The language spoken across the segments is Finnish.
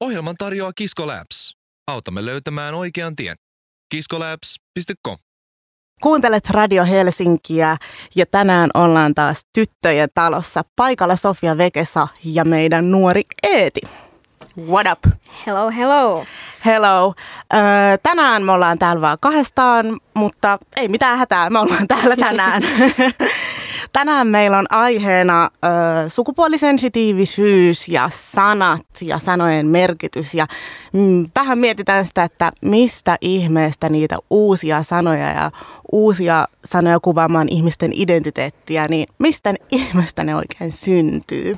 Ohjelman tarjoaa Kisko Labs. Autamme löytämään oikean tien. kiskolabs.com Kuuntelet Radio Helsinkiä ja tänään ollaan taas tyttöjen talossa. Paikalla Sofia Vekesa ja meidän nuori Eeti. What up? Hello, hello. Hello. Öö, tänään me ollaan täällä vaan kahdestaan, mutta ei mitään hätää, me ollaan täällä tänään. tänään meillä on aiheena ö, sukupuolisensitiivisyys ja sanat ja sanojen merkitys. Ja mm, vähän mietitään sitä, että mistä ihmeestä niitä uusia sanoja ja uusia sanoja kuvaamaan ihmisten identiteettiä, niin mistä ihmeestä ne oikein syntyy.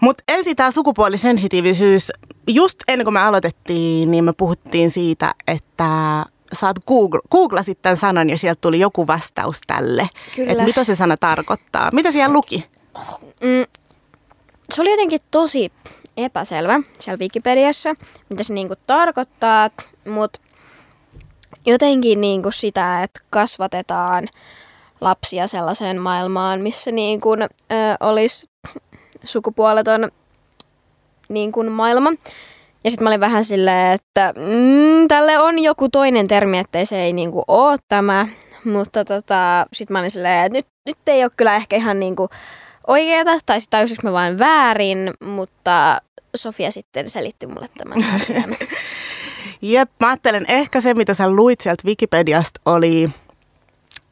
Mutta ensin tämä sukupuolisensitiivisyys. Just ennen kuin me aloitettiin, niin me puhuttiin siitä, että saat Google, googlasit tämän sanan ja sieltä tuli joku vastaus tälle. Että mitä se sana tarkoittaa. Mitä siellä luki? Mm, se oli jotenkin tosi epäselvä siellä Wikipediassa, mitä se niinku tarkoittaa, mutta jotenkin niinku sitä, että kasvatetaan lapsia sellaiseen maailmaan, missä niinku, ö, olisi sukupuoleton niin kuin maailma. Ja sitten mä olin vähän silleen, että mm, tälle on joku toinen termi, että se ei niinku ole tämä. Mutta tota, sitten mä olin silleen, että nyt, nyt ei ole kyllä ehkä ihan niinku oikeeta, tai sitten tajusinko mä vain väärin, mutta Sofia sitten selitti mulle tämän asian. Jep, mä ajattelen ehkä se, mitä sä luit sieltä Wikipediasta, oli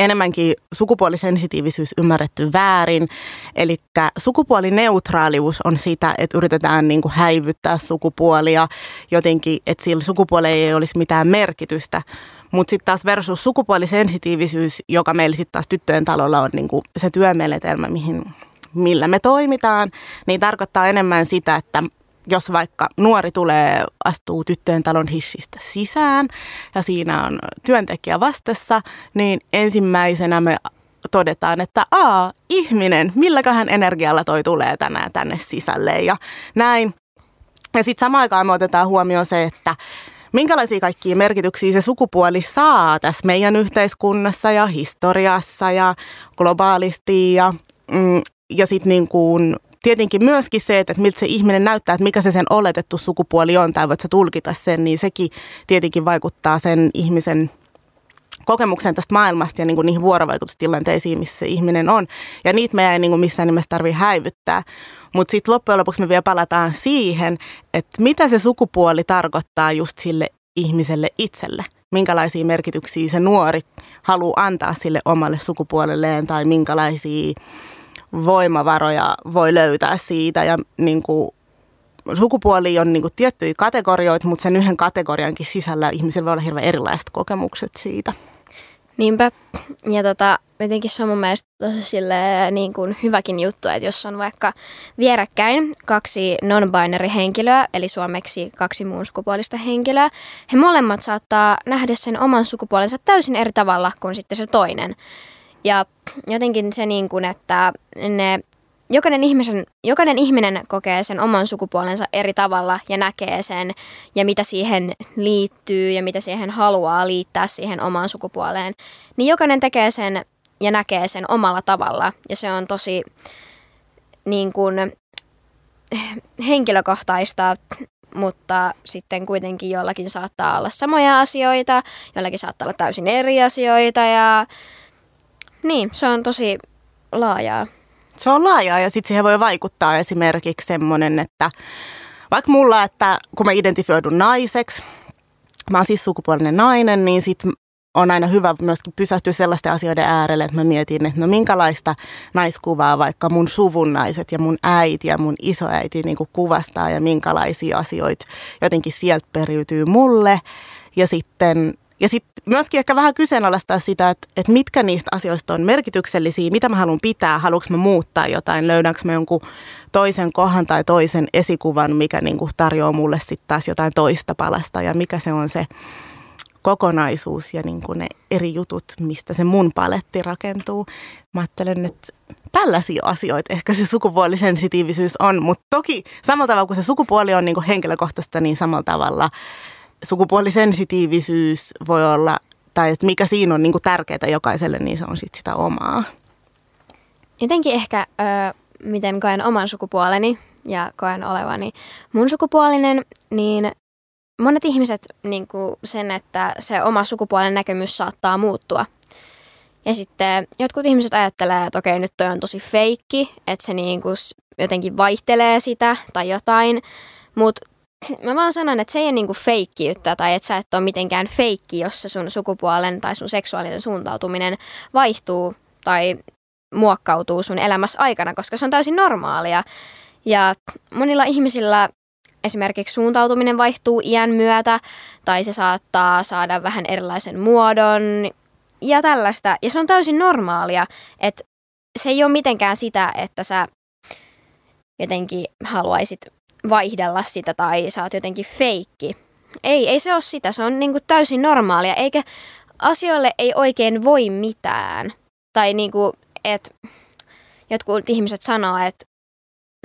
enemmänkin sukupuolisensitiivisyys ymmärretty väärin. Eli sukupuolineutraalius on sitä, että yritetään niin kuin häivyttää sukupuolia jotenkin, että sillä sukupuolella ei olisi mitään merkitystä. Mutta sitten taas versus sukupuolisensitiivisyys, joka meillä sitten taas tyttöjen talolla on niin kuin se työmenetelmä, mihin, millä me toimitaan, niin tarkoittaa enemmän sitä, että jos vaikka nuori tulee, astuu tyttöjen talon hissistä sisään ja siinä on työntekijä vastassa, niin ensimmäisenä me todetaan, että aa, ihminen, milläköhän energialla toi tulee tänään tänne sisälle ja näin. Ja sitten samaan aikaan me otetaan huomioon se, että minkälaisia kaikkia merkityksiä se sukupuoli saa tässä meidän yhteiskunnassa ja historiassa ja globaalisti ja, mm, ja sitten niin kuin tietenkin myöskin se, että miltä se ihminen näyttää, että mikä se sen oletettu sukupuoli on, tai voit sä tulkita sen, niin sekin tietenkin vaikuttaa sen ihmisen kokemuksen tästä maailmasta ja niin kuin niihin vuorovaikutustilanteisiin, missä ihminen on. Ja niitä meidän ei niin kuin missään nimessä tarvitse häivyttää. Mutta sitten loppujen lopuksi me vielä palataan siihen, että mitä se sukupuoli tarkoittaa just sille ihmiselle itselle. Minkälaisia merkityksiä se nuori haluaa antaa sille omalle sukupuolelleen tai minkälaisia voimavaroja voi löytää siitä ja niin kuin, sukupuoli on niin kuin tiettyjä kategorioita, mutta sen yhden kategoriankin sisällä ihmisillä voi olla hirveän erilaiset kokemukset siitä. Niinpä. Ja tota, jotenkin se on mun mielestä tosi sille, niin kuin hyväkin juttu, että jos on vaikka vierekkäin kaksi non-binary henkilöä, eli suomeksi kaksi muun sukupuolista henkilöä, he molemmat saattaa nähdä sen oman sukupuolensa täysin eri tavalla kuin sitten se toinen. Ja jotenkin se niin kuin, että ne, jokainen, ihmisen, jokainen ihminen kokee sen oman sukupuolensa eri tavalla ja näkee sen ja mitä siihen liittyy ja mitä siihen haluaa liittää siihen omaan sukupuoleen. Niin jokainen tekee sen ja näkee sen omalla tavalla ja se on tosi niin kuin, henkilökohtaista, mutta sitten kuitenkin jollakin saattaa olla samoja asioita, jollakin saattaa olla täysin eri asioita ja niin, se on tosi laajaa. Se on laajaa ja sitten siihen voi vaikuttaa esimerkiksi semmoinen, että vaikka mulla, että kun mä identifioidun naiseksi, mä oon siis sukupuolinen nainen, niin sitten on aina hyvä myöskin pysähtyä sellaisten asioiden äärelle, että mä mietin, että no minkälaista naiskuvaa vaikka mun suvun naiset ja mun äiti ja mun isoäiti niin kuvastaa ja minkälaisia asioita jotenkin sieltä periytyy mulle. Ja sitten ja sitten myöskin ehkä vähän kyseenalaistaa sitä, että, että mitkä niistä asioista on merkityksellisiä, mitä mä haluan pitää, haluanko mä muuttaa jotain, löydänkö mä jonkun toisen kohan tai toisen esikuvan, mikä niin kuin tarjoaa mulle sitten taas jotain toista palasta ja mikä se on se kokonaisuus ja niin kuin ne eri jutut, mistä se mun paletti rakentuu. Mä ajattelen, että tällaisia asioita ehkä se sukupuolisensitiivisyys on, mutta toki samalla tavalla kuin se sukupuoli on niin kuin henkilökohtaista, niin samalla tavalla sukupuolisensitiivisyys voi olla, tai että mikä siinä on niin kuin tärkeää jokaiselle, niin se on sitten sitä omaa. Jotenkin ehkä, ö, miten koen oman sukupuoleni, ja koen olevani mun sukupuolinen, niin monet ihmiset niin kuin sen, että se oma sukupuolen näkemys saattaa muuttua. Ja sitten jotkut ihmiset ajattelee, että okei, nyt toi on tosi feikki, että se niin kuin jotenkin vaihtelee sitä tai jotain. Mutta mä vaan sanon, että se ei ole niinku feikkiyttä tai että sä et ole mitenkään feikki, jos se sun sukupuolen tai sun seksuaalinen suuntautuminen vaihtuu tai muokkautuu sun elämässä aikana, koska se on täysin normaalia. Ja monilla ihmisillä esimerkiksi suuntautuminen vaihtuu iän myötä tai se saattaa saada vähän erilaisen muodon ja tällaista. Ja se on täysin normaalia, että se ei ole mitenkään sitä, että sä jotenkin haluaisit vaihdella sitä tai sä oot jotenkin feikki. Ei, ei se ole sitä. Se on niinku täysin normaalia, eikä asioille ei oikein voi mitään. Tai niinku, että jotkut ihmiset sanoo, että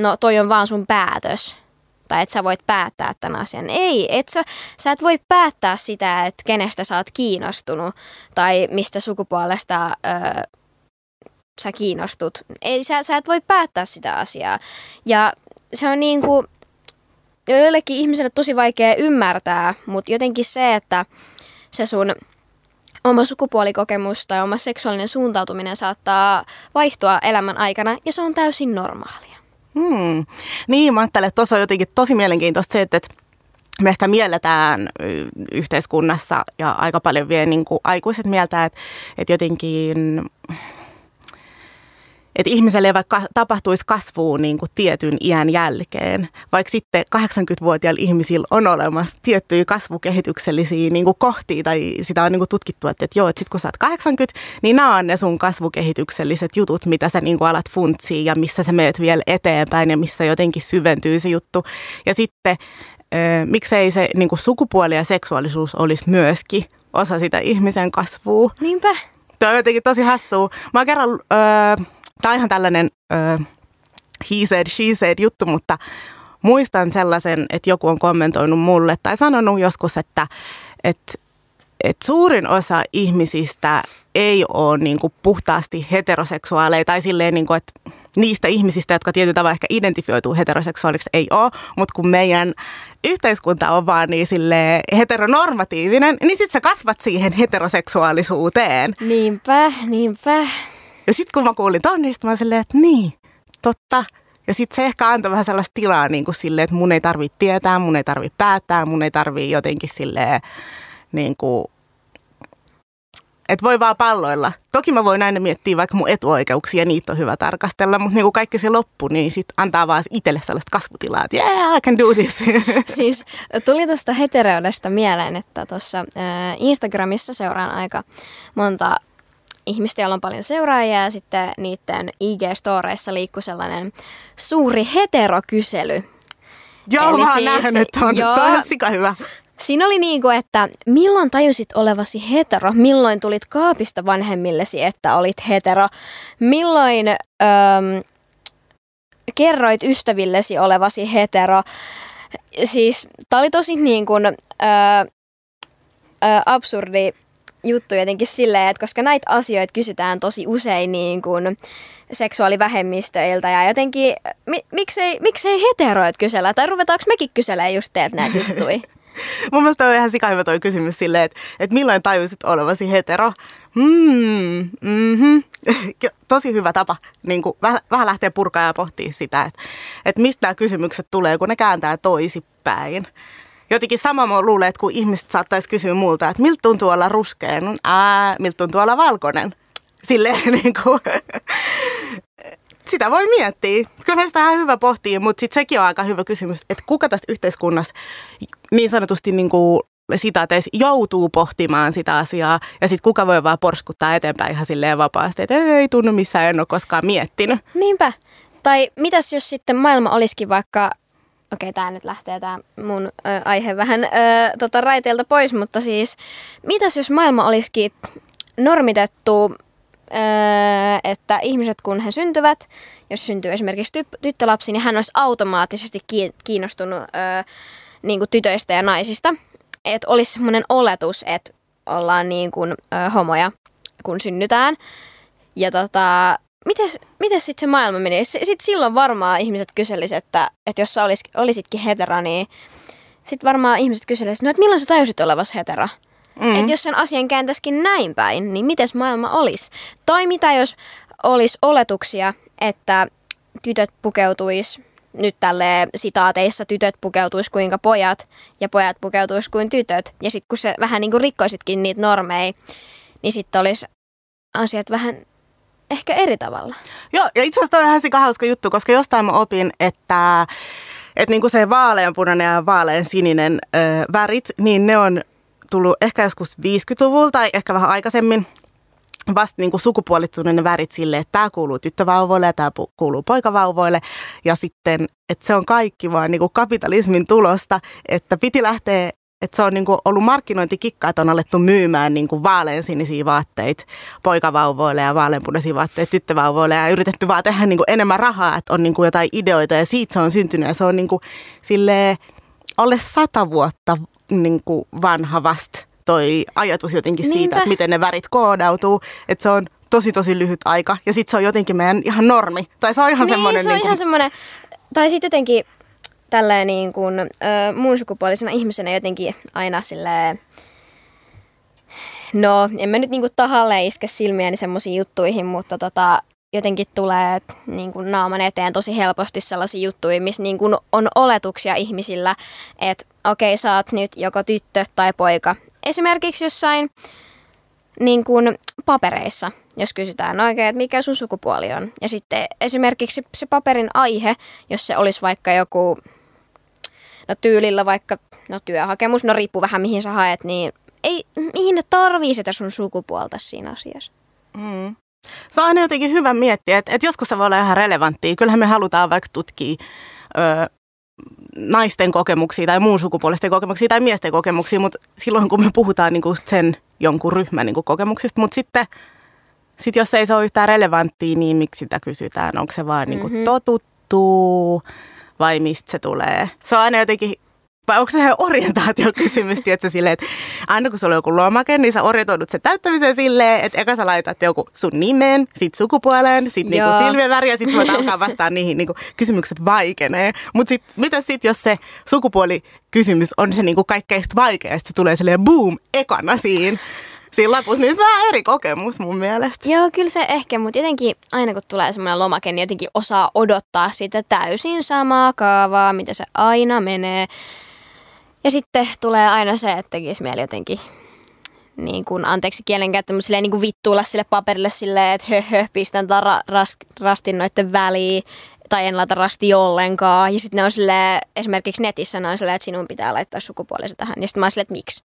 no toi on vaan sun päätös. Tai että sä voit päättää tämän asian. Ei, et sä, sä et voi päättää sitä, että kenestä sä oot kiinnostunut tai mistä sukupuolesta öö, sä kiinnostut. Ei, sä, sä et voi päättää sitä asiaa. Ja se on niin kuin, joillekin ihmisille tosi vaikea ymmärtää, mutta jotenkin se, että se sun oma sukupuolikokemus tai oma seksuaalinen suuntautuminen saattaa vaihtua elämän aikana ja se on täysin normaalia. Hmm. Niin, mä ajattelen, että tuossa on jotenkin tosi mielenkiintoista se, että me ehkä mielletään yhteiskunnassa ja aika paljon vielä niin aikuiset mieltää, että, että jotenkin että ihmiselle ei vaikka tapahtuisi kasvuun niin kuin tietyn iän jälkeen, vaikka sitten 80-vuotiailla ihmisillä on olemassa tiettyjä kasvukehityksellisiä niin kuin kohtia, tai sitä on niin kuin tutkittu, että, että joo, että sitten kun sä oot 80, niin nämä on ne sun kasvukehitykselliset jutut, mitä sä niin kuin alat funtsia ja missä sä meet vielä eteenpäin ja missä jotenkin syventyy se juttu. Ja sitten miksei se niin kuin sukupuoli ja seksuaalisuus olisi myöskin osa sitä ihmisen kasvua. Niinpä. Tämä on jotenkin tosi hassua. Mä oon kerran öö, tämä on ihan tällainen ö, he said, she said juttu, mutta muistan sellaisen, että joku on kommentoinut mulle tai sanonut joskus, että, että, että suurin osa ihmisistä ei ole niin kuin puhtaasti heteroseksuaaleja tai silleen, niin kuin, että niistä ihmisistä, jotka tietyllä tavalla ehkä identifioituu heteroseksuaaliksi, ei ole, mutta kun meidän yhteiskunta on vaan niin sille heteronormatiivinen, niin sitten sä kasvat siihen heteroseksuaalisuuteen. Niinpä, niinpä. Ja sitten kun mä kuulin ton, niin mä silleen, että niin, totta. Ja sitten se ehkä antoi vähän sellaista tilaa niin kuin silleen, että mun ei tarvitse tietää, mun ei tarvitse päättää, mun ei tarvitse jotenkin silleen niin kuin, että voi vaan palloilla. Toki mä voin aina miettiä vaikka mun etuoikeuksia, niitä on hyvä tarkastella, mutta niin kuin kaikki se loppu, niin sit antaa vaan itselle sellaista kasvutilaa, että yeah, I can do this. Siis tuli tuosta heteroudesta mieleen, että tuossa Instagramissa seuraan aika monta ihmistä, joilla on paljon seuraajia ja sitten niiden IG-storeissa liikkuu sellainen suuri heterokysely. Joo, Eli mä oon siis, nähnyt on. Joo, se on sika hyvä. Siinä oli niin kuin, että milloin tajusit olevasi hetero? Milloin tulit kaapista vanhemmillesi, että olit hetero? Milloin öm, kerroit ystävillesi olevasi hetero? Siis tää oli tosi niin kuin, ö, ö, absurdi juttu jotenkin silleen, että koska näitä asioita kysytään tosi usein niin kuin seksuaalivähemmistöiltä ja jotenkin, mi, miksei, miksei heteroit kysellä tai ruvetaanko mekin kyselemään just teet näitä juttuja? Mun mielestä on ihan sika hyvä toi kysymys silleen, että, että milloin tajusit olevasi hetero? Hmm, mm-hmm. Tosi hyvä tapa niin kuin vähän, vähän lähteä purkaa ja pohtia sitä, että, että mistä nämä kysymykset tulee, kun ne kääntää toisipäin jotenkin sama mä luulen, että kun ihmiset saattaisi kysyä multa, että miltä tuntuu olla ruskea, no, ää, miltä tuntuu olla valkoinen. Silleen niin kuin, sitä voi miettiä. Kyllä sitä on hyvä pohtia, mutta sitten sekin on aika hyvä kysymys, että kuka tässä yhteiskunnassa niin sanotusti niin kuin sitaateissa joutuu pohtimaan sitä asiaa ja sitten kuka voi vaan porskuttaa eteenpäin ihan silleen vapaasti, että ei tunnu missään, en ole koskaan miettinyt. Niinpä. Tai mitäs jos sitten maailma olisikin vaikka okei, tämä nyt lähtee tämä mun ö, aihe vähän ö, tota, raiteilta pois, mutta siis mitäs jos maailma olisikin normitettu, ö, että ihmiset kun he syntyvät, jos syntyy esimerkiksi ty- tyttölapsi, niin hän olisi automaattisesti kiinnostunut ö, niin kuin tytöistä ja naisista. Että olisi semmoinen oletus, että ollaan niin kuin, ö, homoja, kun synnytään. Ja tota, mites, mites sitten se maailma meni? Sitten silloin varmaan ihmiset kyselisivät, että, että jos sä olis, olisitkin hetero, niin sitten varmaan ihmiset kyselisivät, no, että milloin sä tajusit olevas hetero? Mm. Että jos sen asian kääntäisikin näin päin, niin miten maailma olisi? Tai mitä jos olisi oletuksia, että tytöt pukeutuis nyt tälle sitaateissa tytöt pukeutuis kuinka pojat ja pojat pukeutuis kuin tytöt. Ja sitten kun se vähän niin kuin rikkoisitkin niitä normeja, niin sitten olisi asiat vähän ehkä eri tavalla. Joo, ja itse asiassa on vähän sika hauska juttu, koska jostain mä opin, että, että niin kuin se vaaleanpunainen ja vaalean sininen ö, värit, niin ne on tullut ehkä joskus 50-luvulla tai ehkä vähän aikaisemmin vasta niin kuin sukupuolittunut ne värit silleen, että tämä kuuluu tyttövauvoille ja tämä kuuluu poikavauvoille. Ja sitten, että se on kaikki vaan niin kapitalismin tulosta, että piti lähteä että se on niinku ollut markkinointikikka, että on alettu myymään niinku vaaleansinisiä vaatteita poikavauvoille ja vaaleanpunaisia vaatteita tyttövauvoille ja yritetty vaan tehdä niinku enemmän rahaa, että on niinku jotain ideoita ja siitä se on syntynyt ja se on niinku sille alle sata vuotta niinku vanha vasta toi ajatus jotenkin Niinpä. siitä, että miten ne värit koodautuu, että se on tosi tosi lyhyt aika ja sitten se on jotenkin meidän ihan normi. Tai se on ihan niin, semmoinen... se on niin kuin... ihan semmoinen, tai sitten jotenkin tälleen niin kuin, ö, muun sukupuolisena ihmisenä jotenkin aina silleen, no en mä nyt niin kuin tahalle iske silmiäni semmoisiin juttuihin, mutta tota, jotenkin tulee niin kuin naaman eteen tosi helposti sellaisia juttuja, missä niin kuin on oletuksia ihmisillä, että okei, okay, sä oot nyt joko tyttö tai poika. Esimerkiksi jossain niin kuin papereissa, jos kysytään oikein, että mikä sun sukupuoli on. Ja sitten esimerkiksi se paperin aihe, jos se olisi vaikka joku no tyylillä vaikka, no työhakemus, no riippuu vähän mihin sä haet, niin ei, mihin ne tarvii sitä sun sukupuolta siinä asiassa. Mm. Se on aina jotenkin hyvä miettiä, että, että joskus se voi olla ihan relevanttia. Kyllähän me halutaan vaikka tutkia ö, naisten kokemuksia tai muun sukupuolisten kokemuksia tai miesten kokemuksia, mutta silloin kun me puhutaan niin kuin sen jonkun ryhmän niin kuin kokemuksista, mutta sitten sit jos ei se ole yhtään relevanttia, niin miksi sitä kysytään? Onko se vaan niin kuin mm-hmm. totuttu? Vai mistä se tulee. Se on aina jotenkin vai onko se ihan orientaatiokysymys, että silleen, että aina kun sulla on joku lomake, niin sä orientoidut sen täyttämiseen silleen, että eka sä laitat joku sun nimen, sit sukupuoleen, sit niinku silmien väri ja sit sä voit alkaa vastaan niihin niinku, kysymykset vaikenee. Mutta sit, mitä sit, jos se sukupuolikysymys on se niinku kaikkein vaikea, se tulee silleen boom, ekana siinä siinä lapussa, niin se vähän eri kokemus mun mielestä. Joo, kyllä se ehkä, mutta jotenkin aina kun tulee semmoinen lomake, niin jotenkin osaa odottaa sitä täysin samaa kaavaa, mitä se aina menee. Ja sitten tulee aina se, että tekisi mieli jotenkin niin kuin, anteeksi kielenkäyttö, mutta silleen niin kuin vittuilla sille paperille silleen, että hö, hö pistän tämän ra- ras- rastin väliin tai en laita rasti ollenkaan. Ja sitten ne on silleen, esimerkiksi netissä ne on silleen, että sinun pitää laittaa sukupuolesi tähän. Ja sitten mä oon silleen, että miksi?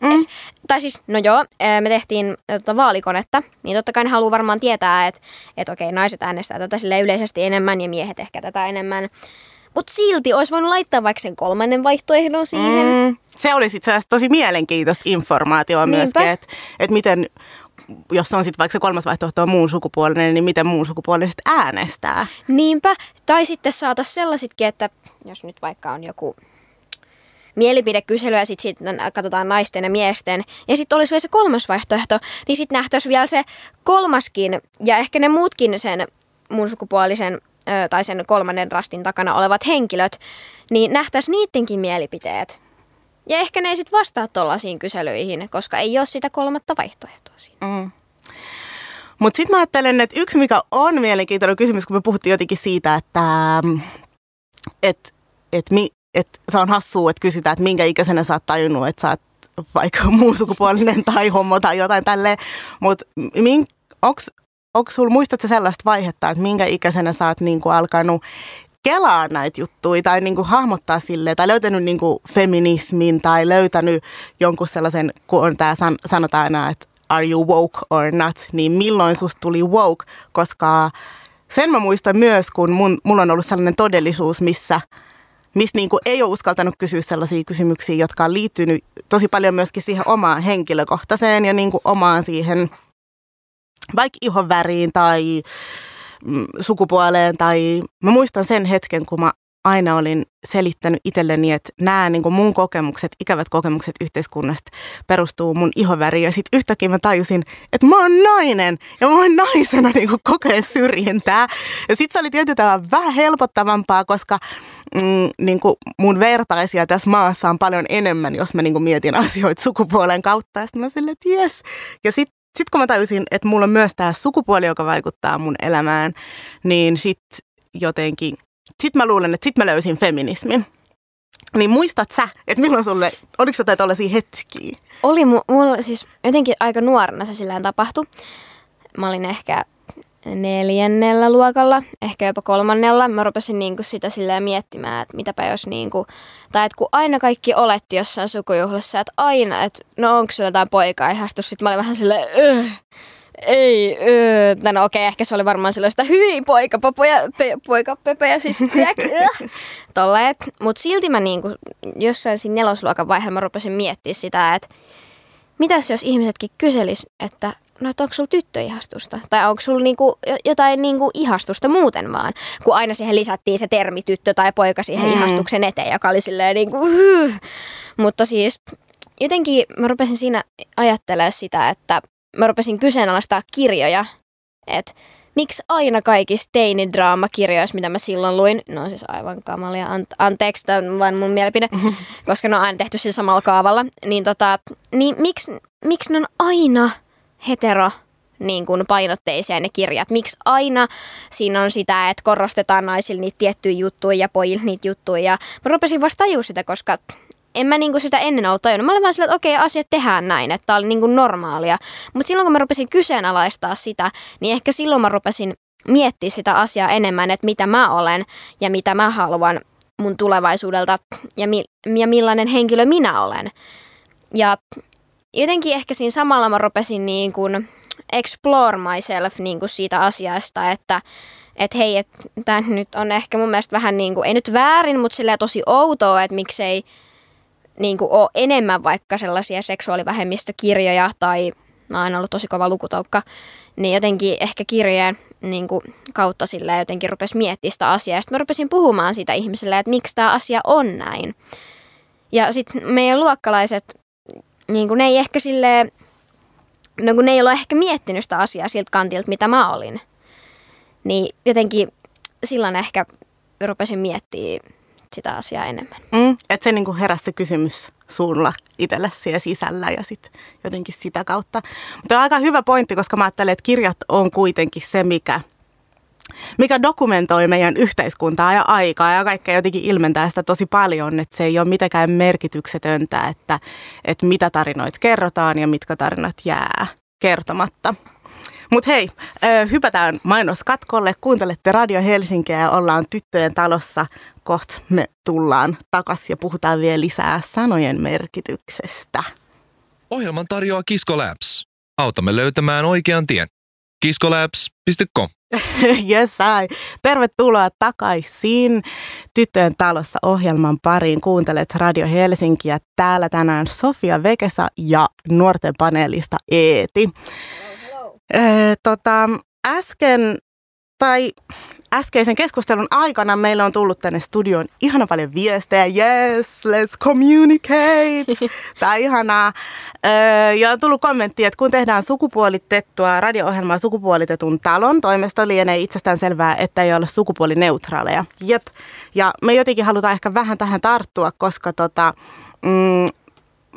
Mm. Es, tai siis, no joo, me tehtiin tota, vaalikonetta, niin totta kai ne haluaa varmaan tietää, että et okei, naiset äänestää tätä sille yleisesti enemmän ja miehet ehkä tätä enemmän. Mutta silti olisi voinut laittaa vaikka sen kolmannen vaihtoehdon siihen. Mm. Se olisi itse asiassa tosi mielenkiintoista informaatiota myöskin, että et miten, jos on sitten vaikka se kolmas vaihtoehto on muun sukupuolinen, niin miten muun sukupuolinen äänestää. Niinpä. Tai sitten saataisiin sellaisitkin, että jos nyt vaikka on joku mielipidekysely ja sitten sit katsotaan naisten ja miesten. Ja sitten olisi vielä se kolmas vaihtoehto, niin sitten nähtäisiin vielä se kolmaskin ja ehkä ne muutkin sen mun sukupuolisen tai sen kolmannen rastin takana olevat henkilöt, niin nähtäisiin niidenkin mielipiteet. Ja ehkä ne ei sitten vastaa tuollaisiin kyselyihin, koska ei ole sitä kolmatta vaihtoehtoa siinä. Mm. Mutta sitten mä ajattelen, että yksi mikä on mielenkiintoinen kysymys, kun me puhuttiin jotenkin siitä, että et, et mi, että se on hassua, että kysytään, että minkä ikäisenä sä oot tajunnut, että sä oot vaikka muu sukupuolinen tai homo tai jotain tälleen. Mutta onko sulla, muistatko sellaista vaihetta, että minkä ikäisenä sä oot niinku alkanut kelaa näitä juttuja tai niinku hahmottaa sille tai löytänyt niinku feminismin tai löytänyt jonkun sellaisen, kun on tää san, sanotaan aina, että are you woke or not, niin milloin susta tuli woke, koska sen mä muistan myös, kun mun, mulla on ollut sellainen todellisuus, missä – mistä niin kuin ei ole uskaltanut kysyä sellaisia kysymyksiä, jotka on liittynyt tosi paljon myöskin siihen omaan henkilökohtaiseen ja niin kuin omaan siihen vaikka ihon väriin tai mm, sukupuoleen. Tai mä muistan sen hetken, kun mä aina olin selittänyt itselleni, että nämä niin kuin mun kokemukset, ikävät kokemukset yhteiskunnasta perustuu mun ihoväriin. Ja sitten yhtäkkiä mä tajusin, että mä oon nainen ja mä voin naisena niin kuin kokea syrjintää. Ja sitten se oli tietysti vähän helpottavampaa, koska mm, niin kuin mun vertaisia tässä maassa on paljon enemmän, jos mä niin kuin mietin asioita sukupuolen kautta. Ja sitten mä silleen, että jes. Ja sitten sitten kun mä tajusin, että mulla on myös tämä sukupuoli, joka vaikuttaa mun elämään, niin sitten jotenkin, sitten mä luulen, että sitten mä löysin feminismin. Niin muistat sä, että milloin sulle, oliko se tällaisia hetkiä? Oli mulla siis jotenkin aika nuorena se silleen tapahtui. Mä olin ehkä neljännellä luokalla, ehkä jopa kolmannella. Mä rupesin niinku sitä silleen miettimään, että mitäpä jos niinku, tai että kun aina kaikki oletti jossain sukujuhlassa, että aina, että no onko sulla jotain poikaihastus, sitten mä olin vähän silleen, öh, ei, öö. no okei, okay, ehkä se oli varmaan sellaista hyvin poikapapoja, pe, poikapepeja, siis tolleet. Mutta silti mä niinku, jossain siinä nelosluokan vaiheella mä rupesin miettimään sitä, että mitäs jos ihmisetkin kyselis, että no, että onko sulla tyttöihastusta? Tai onko sulla niinku jotain niinku ihastusta muuten vaan? Kun aina siihen lisättiin se termi tyttö tai poika siihen mm. ihastuksen eteen, joka oli silleen niinku, hyh. Mutta siis jotenkin mä rupesin siinä ajattelemaan sitä, että mä rupesin kyseenalaistaa kirjoja, että miksi aina kaikissa teinidraamakirjoissa, mitä mä silloin luin, no siis aivan kamalia, ante- anteeksi, tämä on vain mun mielipide, koska ne on aina tehty sillä samalla kaavalla, niin, tota, niin miksi, miksi ne on aina hetero niin kuin painotteisia ne kirjat. Miksi aina siinä on sitä, että korostetaan naisille niitä tiettyjä juttuja ja pojille niitä juttuja. Ja mä rupesin vasta tajua sitä, koska en mä niinku sitä ennen ollut tajunnut. Mä olin vaan sillä, että okei, asiat tehdään näin, että tää oli niinku normaalia. Mutta silloin kun mä rupesin kyseenalaistaa sitä, niin ehkä silloin mä rupesin miettiä sitä asiaa enemmän, että mitä mä olen ja mitä mä haluan mun tulevaisuudelta ja, mi- ja millainen henkilö minä olen. Ja jotenkin ehkä siinä samalla mä rupesin niin kuin explore myself niin kuin siitä asiasta, että että hei, että tämä nyt on ehkä mun mielestä vähän niin kuin, ei nyt väärin, mutta silleen tosi outoa, että miksei niin kuin ole enemmän vaikka sellaisia seksuaalivähemmistökirjoja tai mä oon ollut tosi kova lukutoukka, niin jotenkin ehkä kirjojen niin kuin, kautta sillä jotenkin rupesi miettimään sitä asiaa. Ja sitten mä rupesin puhumaan siitä ihmiselle, että miksi tämä asia on näin. Ja sitten meidän luokkalaiset niin kuin ne ei ehkä silleen, no kun ne ei ole ehkä miettinyt sitä asiaa siltä kantilta, mitä mä olin. Niin jotenkin silloin ehkä rupesin miettimään sitä asiaa enemmän. Mm, että se niinku heräsi se kysymys suulla itselle siellä sisällä ja sitten jotenkin sitä kautta. Mutta on aika hyvä pointti, koska mä ajattelen, että kirjat on kuitenkin se, mikä – mikä dokumentoi meidän yhteiskuntaa ja aikaa ja kaikkea jotenkin ilmentää sitä tosi paljon, että se ei ole mitenkään merkityksetöntä, että, että mitä tarinoita kerrotaan ja mitkä tarinat jää kertomatta. Mutta hei, hypätään mainoskatkolle. Kuuntelette Radio Helsinkiä ja ollaan tyttöjen talossa. Kohta me tullaan takaisin ja puhutaan vielä lisää sanojen merkityksestä. Ohjelman tarjoaa Kisko Labs. Autamme löytämään oikean tien. kiskolabs.com yes, I. Tervetuloa takaisin Tyttöjen talossa ohjelman pariin. Kuuntelet Radio Helsinkiä. Täällä tänään Sofia Vekesa ja nuorten paneelista Eeti. Tota, äsken, tai äskeisen keskustelun aikana meillä on tullut tänne studioon ihana paljon viestejä. Yes, let's communicate. Tämä on ihanaa. Ja on tullut kommentti, että kun tehdään sukupuolitettua radio-ohjelmaa sukupuolitetun talon toimesta, lienee itsestään selvää, että ei ole sukupuolineutraaleja. Jep. Ja me jotenkin halutaan ehkä vähän tähän tarttua, koska tota, mm,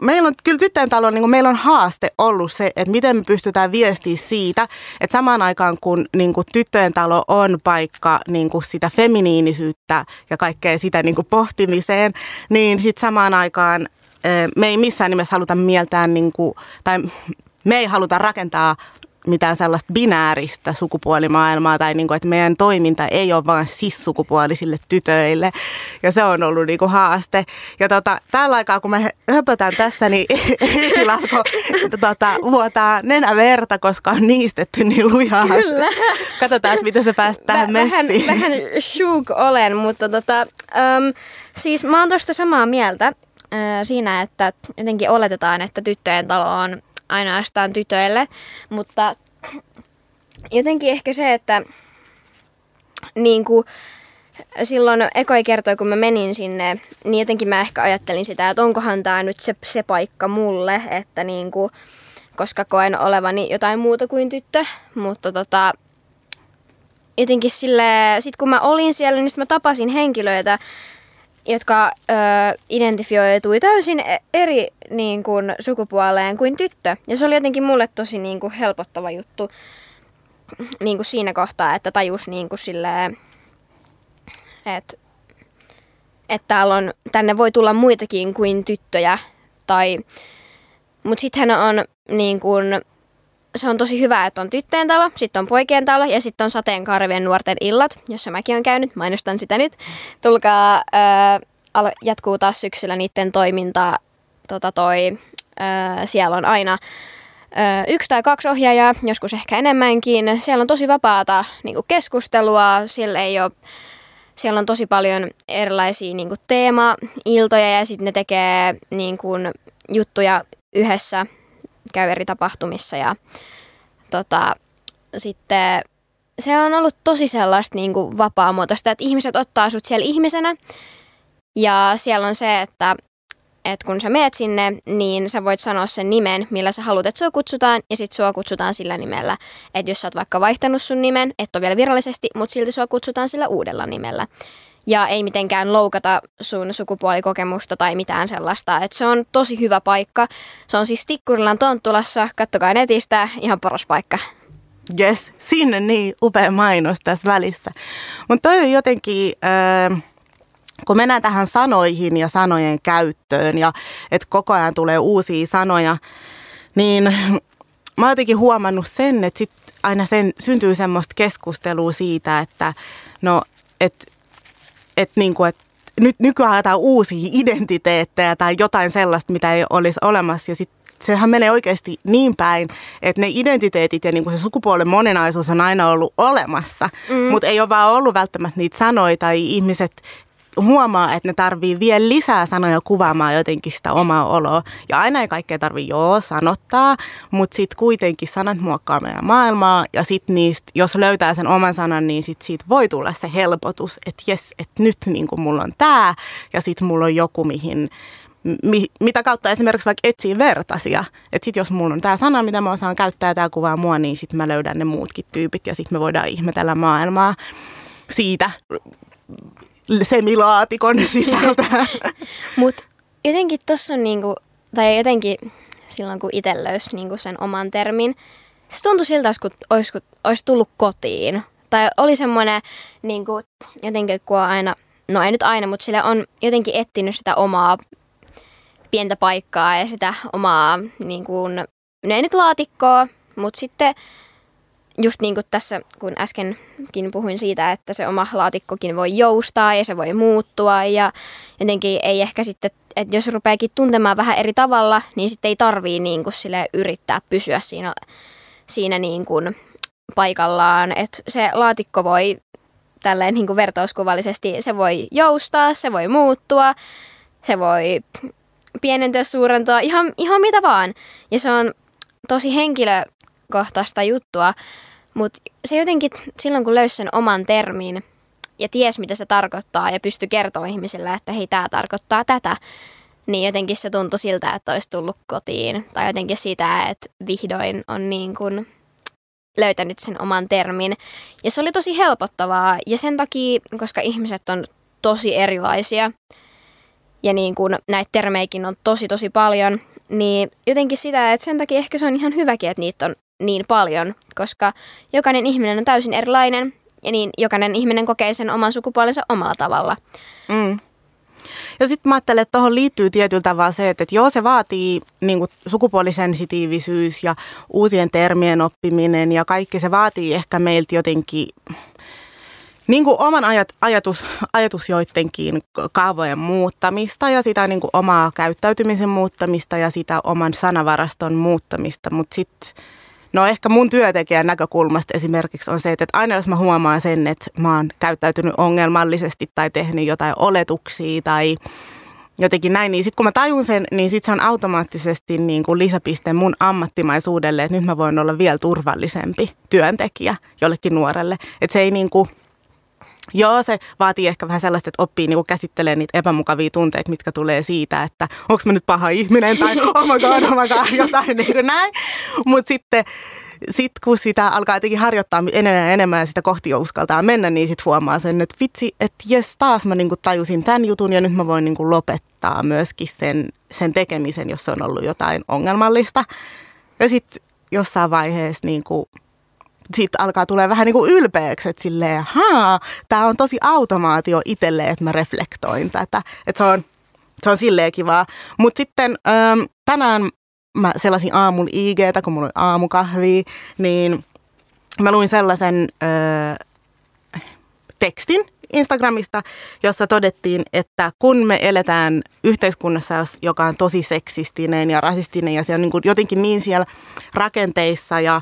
meillä on kyllä tyttöjen talo, niin meillä on haaste ollut se, että miten me pystytään viestiä siitä, että samaan aikaan kun niin kuin tyttöjen talo on paikka niin kuin sitä feminiinisyyttä ja kaikkea sitä niin kuin pohtimiseen, niin sitten samaan aikaan me ei missään nimessä haluta mieltää, niin kuin, tai me ei haluta rakentaa mitään sellaista binääristä sukupuolimaailmaa tai niin kuin, että meidän toiminta ei ole vain cis-sukupuolisille tytöille ja se on ollut niin kuin haaste. Ja tota, tällä aikaa kun me höpötään tässä, niin Eetil alkoi tota, vuotaa nenäverta, koska on niistetty niin lujaa. Kyllä. Katsotaan, että miten se päästä tähän Väh, messiin. Vähän, vähän shook olen, mutta tota, um, siis mä oon tuosta samaa mieltä uh, siinä, että jotenkin oletetaan, että tyttöjen talo on ainoastaan tytöille, mutta jotenkin ehkä se, että niin kuin, silloin ekoi kertoi, kun mä menin sinne, niin jotenkin mä ehkä ajattelin sitä, että onkohan tämä nyt se, se paikka mulle, että niin kuin, koska koen olevani jotain muuta kuin tyttö, mutta tota, jotenkin sille, sit kun mä olin siellä, niin mä tapasin henkilöitä, jotka ö, identifioitui täysin e- eri niin kuin, sukupuoleen kuin tyttö. Ja se oli jotenkin mulle tosi niin kuin, helpottava juttu niin kuin siinä kohtaa, että tajus niin kuin, silleen, että että täällä on, tänne voi tulla muitakin kuin tyttöjä. Tai, mutta sittenhän on niin kuin, se on tosi hyvä, että on tyttöjen talo, sitten on poikien talo ja sitten on sateenkaarevien nuorten illat, jossa mäkin olen käynyt, mainostan sitä nyt. Tulkaa, ää, jatkuu taas syksyllä niiden toiminta, tota toi, ää, siellä on aina ää, yksi tai kaksi ohjaajaa, joskus ehkä enemmänkin. Siellä on tosi vapaata niin keskustelua, siellä ei ole siellä on tosi paljon erilaisia niin kuin teema-iltoja ja sitten ne tekee niin kuin, juttuja yhdessä, käy eri tapahtumissa ja tota, sitten se on ollut tosi sellaista niin kuin vapaamuotoista, että ihmiset ottaa sut siellä ihmisenä ja siellä on se, että että kun sä meet sinne, niin sä voit sanoa sen nimen, millä sä haluat, että sua kutsutaan, ja sit sua kutsutaan sillä nimellä. Että jos sä oot vaikka vaihtanut sun nimen, et ole vielä virallisesti, mutta silti sua kutsutaan sillä uudella nimellä. Ja ei mitenkään loukata sun sukupuolikokemusta tai mitään sellaista. että se on tosi hyvä paikka. Se on siis Tikkurilan Tonttulassa, kattokaa netistä, ihan paras paikka. Yes, sinne niin upea mainos tässä välissä. Mutta toi on jotenkin... Äh kun mennään tähän sanoihin ja sanojen käyttöön ja että koko ajan tulee uusia sanoja, niin mä oon jotenkin huomannut sen, että sit aina sen, syntyy semmoista keskustelua siitä, että no, että et niinku, et nyt nykyään jotain uusia identiteettejä tai jotain sellaista, mitä ei olisi olemassa ja sitten sehän menee oikeasti niin päin, että ne identiteetit ja niin kuin se sukupuolen moninaisuus on aina ollut olemassa, mm. mutta ei ole vaan ollut välttämättä niitä sanoja tai ihmiset huomaa, että ne tarvii vielä lisää sanoja kuvaamaan jotenkin sitä omaa oloa. Ja aina ei kaikkea tarvii joo sanottaa, mutta sitten kuitenkin sanat muokkaa meidän maailmaa. Ja sitten niistä, jos löytää sen oman sanan, niin sit siitä voi tulla se helpotus, että jes, että nyt niin kuin mulla on tämä ja sitten mulla on joku, mihin mi, mitä kautta esimerkiksi vaikka etsii vertaisia. Että sitten jos mulla on tämä sana, mitä mä osaan käyttää ja tämä kuvaa mua, niin sitten mä löydän ne muutkin tyypit ja sitten me voidaan ihmetellä maailmaa siitä semilaatikon sisältä. Mutta jotenkin tuossa on niinku, tai jotenkin silloin kun itse löysi niinku sen oman termin, se tuntui siltä, kun olisi, kun olisi tullut kotiin. Tai oli semmoinen niinku, jotenkin, kun on aina, no ei nyt aina, mutta sille on jotenkin etsinyt sitä omaa pientä paikkaa ja sitä omaa, niin kuin, no ei nyt laatikkoa, mutta sitten just niin kuin tässä, kun äskenkin puhuin siitä, että se oma laatikkokin voi joustaa ja se voi muuttua ja jotenkin ei ehkä sitten, että jos rupeakin tuntemaan vähän eri tavalla, niin sitten ei tarvii niin kuin sille yrittää pysyä siinä, siinä niin kuin paikallaan. Että se laatikko voi tälleen niin kuin vertauskuvallisesti, se voi joustaa, se voi muuttua, se voi pienentyä, suurentua, ihan, ihan mitä vaan. Ja se on tosi henkilö, henkilökohtaista juttua, mutta se jotenkin silloin kun löysi sen oman termin ja ties mitä se tarkoittaa ja pystyi kertoa ihmisille, että hei tämä tarkoittaa tätä, niin jotenkin se tuntui siltä, että olisi tullut kotiin. Tai jotenkin sitä, että vihdoin on niin kuin löytänyt sen oman termin. Ja se oli tosi helpottavaa ja sen takia, koska ihmiset on tosi erilaisia ja niin kuin näitä termeikin on tosi tosi paljon, niin jotenkin sitä, että sen takia ehkä se on ihan hyväkin, että niitä on niin paljon, koska jokainen ihminen on täysin erilainen ja niin jokainen ihminen kokee sen oman sukupuolensa omalla tavalla. Mm. Ja sitten mä ajattelen, että tuohon liittyy tietyllä tavalla se, että, että joo, se vaatii niin kuin sukupuolisensitiivisyys ja uusien termien oppiminen ja kaikki se vaatii ehkä meiltä jotenkin niin kuin oman ajat, ajatus, ajatus joidenkin kaavojen muuttamista ja sitä niin kuin omaa käyttäytymisen muuttamista ja sitä oman sanavaraston muuttamista, mutta sitten No ehkä mun työntekijän näkökulmasta esimerkiksi on se, että aina jos mä huomaan sen, että mä oon käyttäytynyt ongelmallisesti tai tehnyt jotain oletuksia tai jotenkin näin, niin sitten kun mä tajun sen, niin sitten se on automaattisesti niin kuin lisäpiste mun ammattimaisuudelle, että nyt mä voin olla vielä turvallisempi työntekijä jollekin nuorelle. Että se ei niin kuin, Joo, se vaatii ehkä vähän sellaista, että oppii niinku käsittelemään niitä epämukavia tunteita, mitkä tulee siitä, että onko mä nyt paha ihminen tai oh my god, oh my god, jotain niin kuin näin. Mutta sitten sit kun sitä alkaa jotenkin harjoittaa enemmän ja enemmän ja sitä kohti jo uskaltaa mennä, niin sitten huomaa sen, että vitsi, että jes, taas mä niinku tajusin tämän jutun ja nyt mä voin niinku lopettaa myöskin sen, sen tekemisen, jos se on ollut jotain ongelmallista. Ja sitten jossain vaiheessa niinku, sitten alkaa tulee vähän niin kuin ylpeäksi, että silleen, haa, tämä on tosi automaatio itselle, että mä reflektoin tätä. Että se on, se on silleen kivaa. Mutta sitten ähm, tänään mä selasin aamun IGtä, kun mulla oli aamukahvi, niin mä luin sellaisen äh, tekstin, Instagramista, jossa todettiin, että kun me eletään yhteiskunnassa, joka on tosi seksistinen ja rasistinen ja se on niin kuin jotenkin niin siellä rakenteissa ja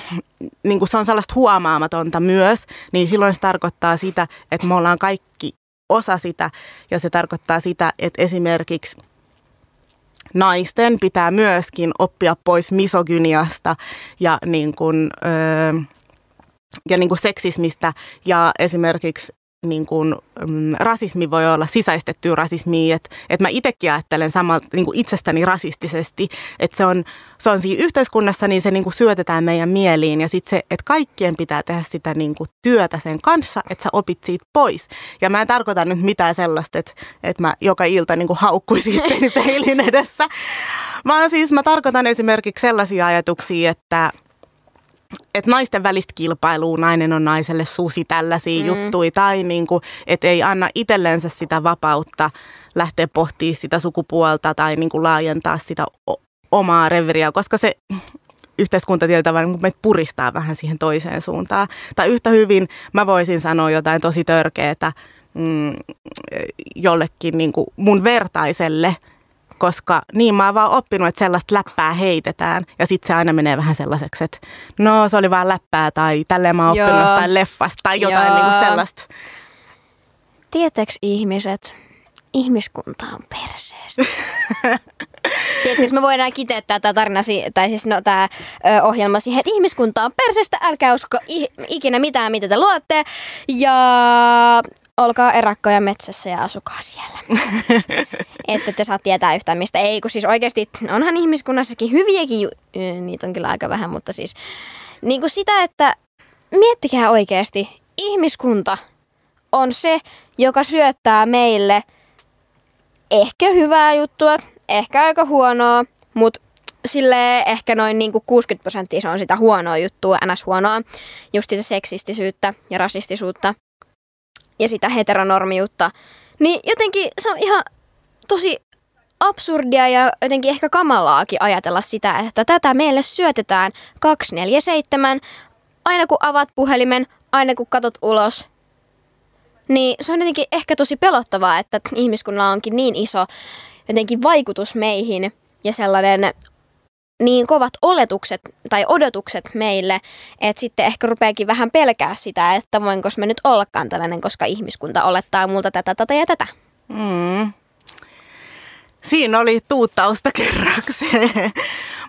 niin kuin se on sellaista huomaamatonta myös, niin silloin se tarkoittaa sitä, että me ollaan kaikki osa sitä. Ja se tarkoittaa sitä, että esimerkiksi naisten pitää myöskin oppia pois misogyniasta ja niin kuin, öö, ja niin kuin seksismistä. Ja esimerkiksi niin kuin, mm, rasismi voi olla sisäistettyä rasismia, että et mä itsekin ajattelen samalta niin kuin itsestäni rasistisesti, että se on, se on siinä yhteiskunnassa, niin se niin kuin syötetään meidän mieliin ja sitten se, että kaikkien pitää tehdä sitä niin kuin työtä sen kanssa, että sä opit siitä pois. Ja mä en tarkoita nyt mitään sellaista, että, että mä joka ilta niin kuin haukkuisin peilin edessä, vaan siis mä tarkoitan esimerkiksi sellaisia ajatuksia, että että naisten välistä kilpailua, nainen on naiselle susi, tällaisia mm. juttuja, tai niin kuin, että ei anna itsellensä sitä vapautta lähteä pohtimaan sitä sukupuolta tai niin kuin laajentaa sitä omaa reveriä, koska se yhteiskunta tietyllä tavalla niin meitä puristaa vähän siihen toiseen suuntaan. Tai yhtä hyvin mä voisin sanoa jotain tosi törkeää mm, jollekin niin kuin mun vertaiselle – koska niin mä oon vaan oppinut, että sellaista läppää heitetään ja sitten se aina menee vähän sellaiseksi, että no se oli vaan läppää tai tälleen mä oon oppinut Joo. jostain leffasta tai jotain niin kuin sellaista. Tietääks ihmiset, ihmiskunta on perseestä. Tiedätkö, me voidaan kiteyttää tämä tarina, tai siis no, tämä ohjelma siihen, että ihmiskunta on perseestä, älkää usko ikinä mitään, mitä te luotte. Ja olkaa erakkoja metsässä ja asukaa siellä. että te saa tietää yhtään mistä. Ei, kun siis oikeasti onhan ihmiskunnassakin hyviäkin, ju- niitä on kyllä aika vähän, mutta siis niin kuin sitä, että miettikää oikeasti, ihmiskunta on se, joka syöttää meille ehkä hyvää juttua, ehkä aika huonoa, mutta sille ehkä noin niin kuin 60 prosenttia se on sitä huonoa juttua, ns. huonoa, just sitä seksistisyyttä ja rasistisuutta ja sitä heteronormiutta, niin jotenkin se on ihan tosi absurdia ja jotenkin ehkä kamalaakin ajatella sitä, että tätä meille syötetään 247, aina kun avaat puhelimen, aina kun katot ulos. Niin se on jotenkin ehkä tosi pelottavaa, että ihmiskunnalla onkin niin iso jotenkin vaikutus meihin ja sellainen niin kovat oletukset tai odotukset meille, että sitten ehkä rupeakin vähän pelkää sitä, että voinko mä nyt ollakaan tällainen, koska ihmiskunta olettaa multa tätä, tätä ja tätä. Mm. Siinä oli tuuttausta kerrakseen.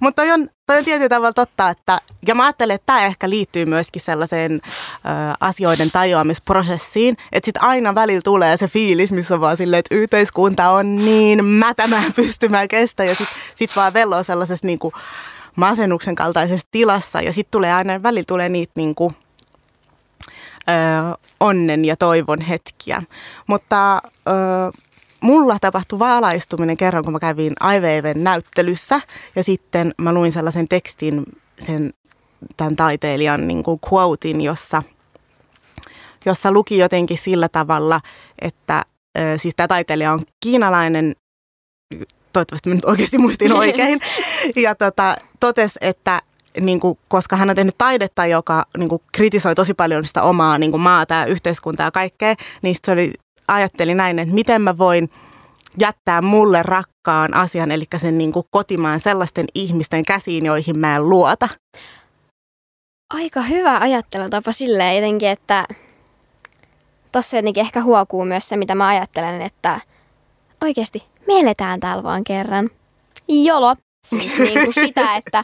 Mutta toi on, toi on tietyllä tavalla totta, että, ja mä ajattelen, että tämä ehkä liittyy myöskin sellaiseen ö, asioiden tajuamisprosessiin, että sitten aina välillä tulee se fiilis, missä on vaan silleen, että yhteiskunta on niin mätämään pystymään kestä, ja sitten sit vaan velloo sellaisessa niin kuin masennuksen kaltaisessa tilassa, ja sitten tulee aina, välillä tulee niitä niin kuin, ö, onnen ja toivon hetkiä. Mutta ö, mulla tapahtui valaistuminen kerran, kun mä kävin Aiveven näyttelyssä. Ja sitten mä luin sellaisen tekstin, sen tämän taiteilijan niin kuin quotein, jossa, jossa luki jotenkin sillä tavalla, että siis tämä taiteilija on kiinalainen, toivottavasti mä nyt oikeasti muistin oikein, ja tota, totesi, että niin kuin, koska hän on tehnyt taidetta, joka niin kuin, kritisoi tosi paljon sitä omaa niin kuin, maata ja yhteiskuntaa ja kaikkea, niin se oli ajattelin näin, että miten mä voin jättää mulle rakkaan asian, eli sen niin kuin kotimaan sellaisten ihmisten käsiin, joihin mä en luota. Aika hyvä ajattelutapa silleen jotenkin, että tossa jotenkin ehkä huokuu myös se, mitä mä ajattelen, että oikeasti me eletään täällä vaan kerran. Jolo. Siis niin kuin sitä, että,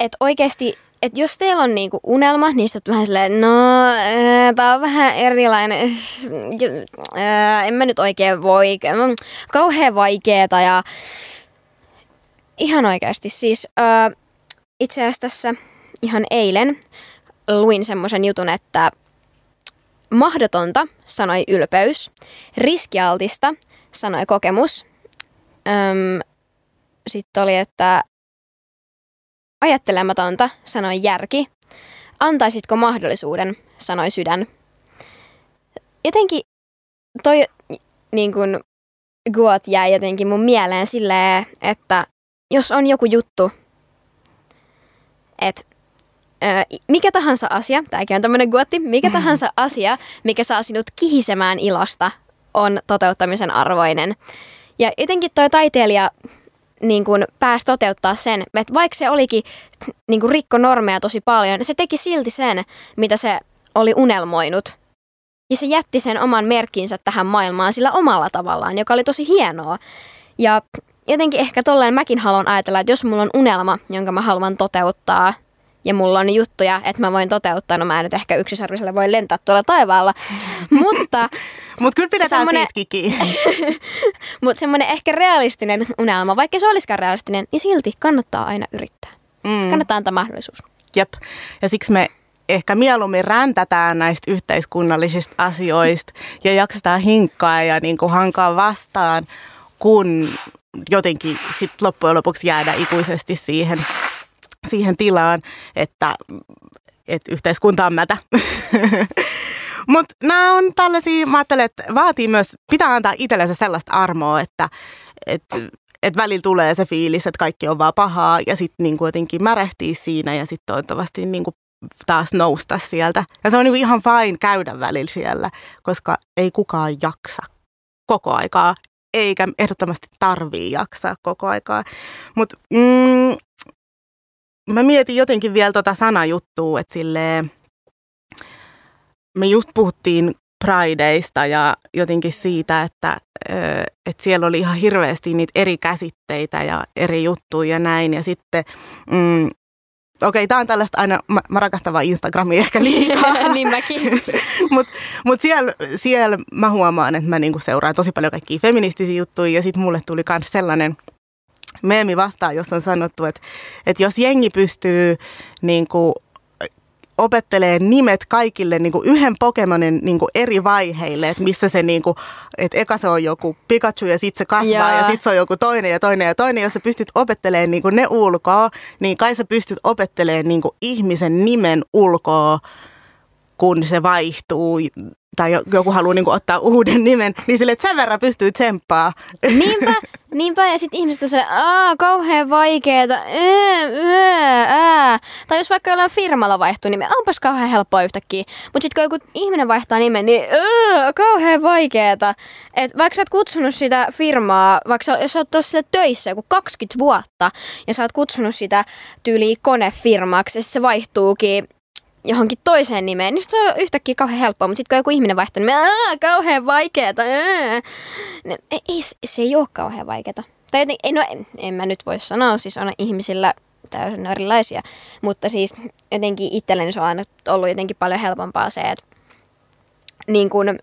että oikeasti et jos teillä on niinku unelma, niin sitten vähän silleen, no, tää on vähän erilainen, en mä nyt oikein voi, kauhean vaikeeta ja ihan oikeasti. Siis itse asiassa tässä ihan eilen luin semmoisen jutun, että mahdotonta sanoi ylpeys, riskialtista sanoi kokemus, sitten oli, että Ajattelematonta, sanoi järki. Antaisitko mahdollisuuden, sanoi sydän. Jotenkin toi niin kun, Guot jäi jotenkin mun mieleen silleen, että jos on joku juttu, että mikä tahansa asia, tämäkin on tämmöinen guotti, mikä tahansa asia, mikä saa sinut kihisemään ilosta, on toteuttamisen arvoinen. Ja jotenkin toi taiteilija niin kuin pääsi toteuttaa sen, että vaikka se olikin niin kuin rikko normeja tosi paljon, se teki silti sen, mitä se oli unelmoinut. Ja se jätti sen oman merkkinsä tähän maailmaan sillä omalla tavallaan, joka oli tosi hienoa. Ja jotenkin ehkä tolleen mäkin haluan ajatella, että jos mulla on unelma, jonka mä haluan toteuttaa, ja mulla on juttuja, että mä voin toteuttaa. No mä en nyt ehkä yksisarviselle voi lentää tuolla taivaalla, mutta... Mutta kyllä pidetään siitäkin Mutta semmoinen ehkä realistinen unelma, vaikka se olisikaan realistinen, niin silti kannattaa aina yrittää. Mm. Kannattaa antaa mahdollisuus. Jep. Ja siksi me ehkä mieluummin räntätään näistä yhteiskunnallisista asioista ja jaksetaan hinkkaa ja niin kuin hankaa vastaan, kun jotenkin sit loppujen lopuksi jäädä ikuisesti siihen siihen tilaan, että, että yhteiskunta on mätä. Mutta nämä on tällaisia, mä ajattelen, että vaatii myös, pitää antaa itsellensä sellaista armoa, että, että että välillä tulee se fiilis, että kaikki on vaan pahaa ja sitten niin jotenkin märehtii siinä ja sitten toivottavasti niin kuin taas nousta sieltä. Ja se on niin ihan fine käydä välillä siellä, koska ei kukaan jaksa koko aikaa, eikä ehdottomasti tarvii jaksaa koko aikaa. Mutta mm, mä mietin jotenkin vielä tota sanajuttua, että silleen, me just puhuttiin Prideista ja jotenkin siitä, että, että siellä oli ihan hirveästi niitä eri käsitteitä ja eri juttuja ja näin. Ja sitten, mm, okei, okay, tämä on tällaista aina, mä, mä rakastan vaan Instagramia ehkä liikaa. niin mäkin. Mutta mut siellä, siellä mä huomaan, että mä niinku seuraan tosi paljon kaikkia feministisiä juttuja ja sitten mulle tuli myös sellainen – meemi vastaan, jossa on sanottu, että, että jos jengi pystyy niin kuin, opettelee nimet kaikille niin kuin yhden Pokemonin niin kuin eri vaiheille, että missä se, niin kuin, että eka se on joku Pikachu ja sitten se kasvaa ja, ja sitten se on joku toinen ja toinen ja toinen. Jos sä pystyt opettelemaan niin kuin ne ulkoa, niin kai sä pystyt opettelemaan niin kuin ihmisen nimen ulkoa, kun se vaihtuu tai joku haluaa niin kuin, ottaa uuden nimen, niin sille, että sen verran pystyy tsemppaa. Niinpä, niinpä ja sitten ihmiset on se, aah, kauhean vaikeeta, ää. Tai jos vaikka jollain firmalla vaihtuu nimi, onpas kauhean helppoa yhtäkkiä. Mutta sitten kun joku ihminen vaihtaa nimen, niin ää, kauhean vaikeeta. Et vaikka sä oot kutsunut sitä firmaa, vaikka jos sä oot tuossa töissä joku 20 vuotta, ja sä oot kutsunut sitä tyyliin konefirmaksi, ja se vaihtuukin johonkin toiseen nimeen, niin se on yhtäkkiä kauhean helppoa, mutta sitten kun joku ihminen vaihtaa, niin aah, kauhean vaikeeta. Niin ei, se ei ole kauhean vaikeeta. Tai joten, ei, no, en, en mä nyt voi sanoa, siis on ihmisillä täysin erilaisia, mutta siis jotenkin itselleni se on aina ollut jotenkin paljon helpompaa se, että niin kun, öö,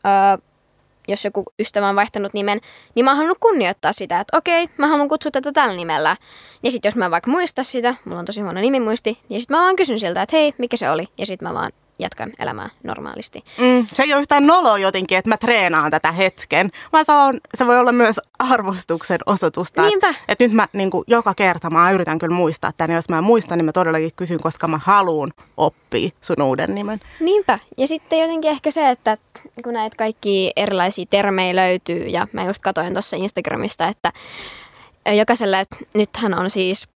jos joku ystävä on vaihtanut nimen, niin mä oon halunnut kunnioittaa sitä, että okei, mä haluan kutsua tätä tällä nimellä. Ja sitten jos mä vaikka muista sitä, mulla on tosi huono nimimuisti, niin sitten mä vaan kysyn siltä, että hei, mikä se oli? Ja sitten mä vaan jatkan elämää normaalisti. Mm, se ei ole yhtään nolo jotenkin, että mä treenaan tätä hetken, vaan se, on, se voi olla myös arvostuksen osoitusta. Niinpä. Että, että nyt mä niin kuin, joka kerta mä yritän kyllä muistaa tämän, jos mä en muista, niin mä todellakin kysyn, koska mä haluan oppia sun uuden nimen. Niinpä. Ja sitten jotenkin ehkä se, että kun näitä kaikki erilaisia termejä löytyy, ja mä just katsoin tuossa Instagramista, että jokaiselle, että nythän on siis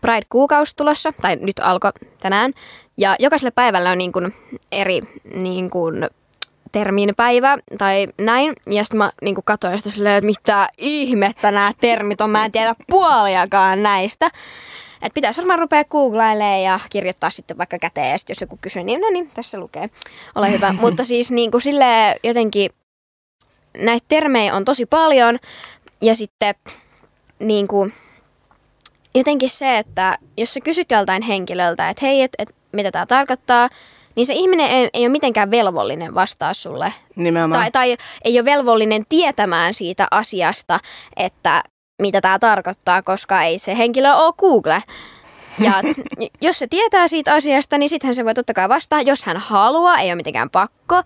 Pride-kuukausi tulossa, tai nyt alkoi tänään, ja jokaiselle päivälle on niin kuin eri niin kuin terminpäivä tai näin. Ja sitten mä niin kuin katsoin sitä silleen, että mitä ihmettä nämä termit on. Mä en tiedä puoliakaan näistä. Että pitäisi varmaan rupea googlailemaan ja kirjoittaa sitten vaikka käteen. Ja jos joku kysyy, niin no niin, tässä lukee. Ole hyvä. Mutta siis niin kuin silleen jotenkin näitä termejä on tosi paljon. Ja sitten niin kuin, jotenkin se, että jos sä kysyt joltain henkilöltä, että hei, et, et, mitä tämä tarkoittaa, niin se ihminen ei, ei ole mitenkään velvollinen vastaa sulle. Nimenomaan. Tai, tai ei ole velvollinen tietämään siitä asiasta, että mitä tämä tarkoittaa, koska ei se henkilö ole Google. Ja jos se tietää siitä asiasta, niin sitten se voi totta kai vastaa, jos hän haluaa, ei ole mitenkään pakko.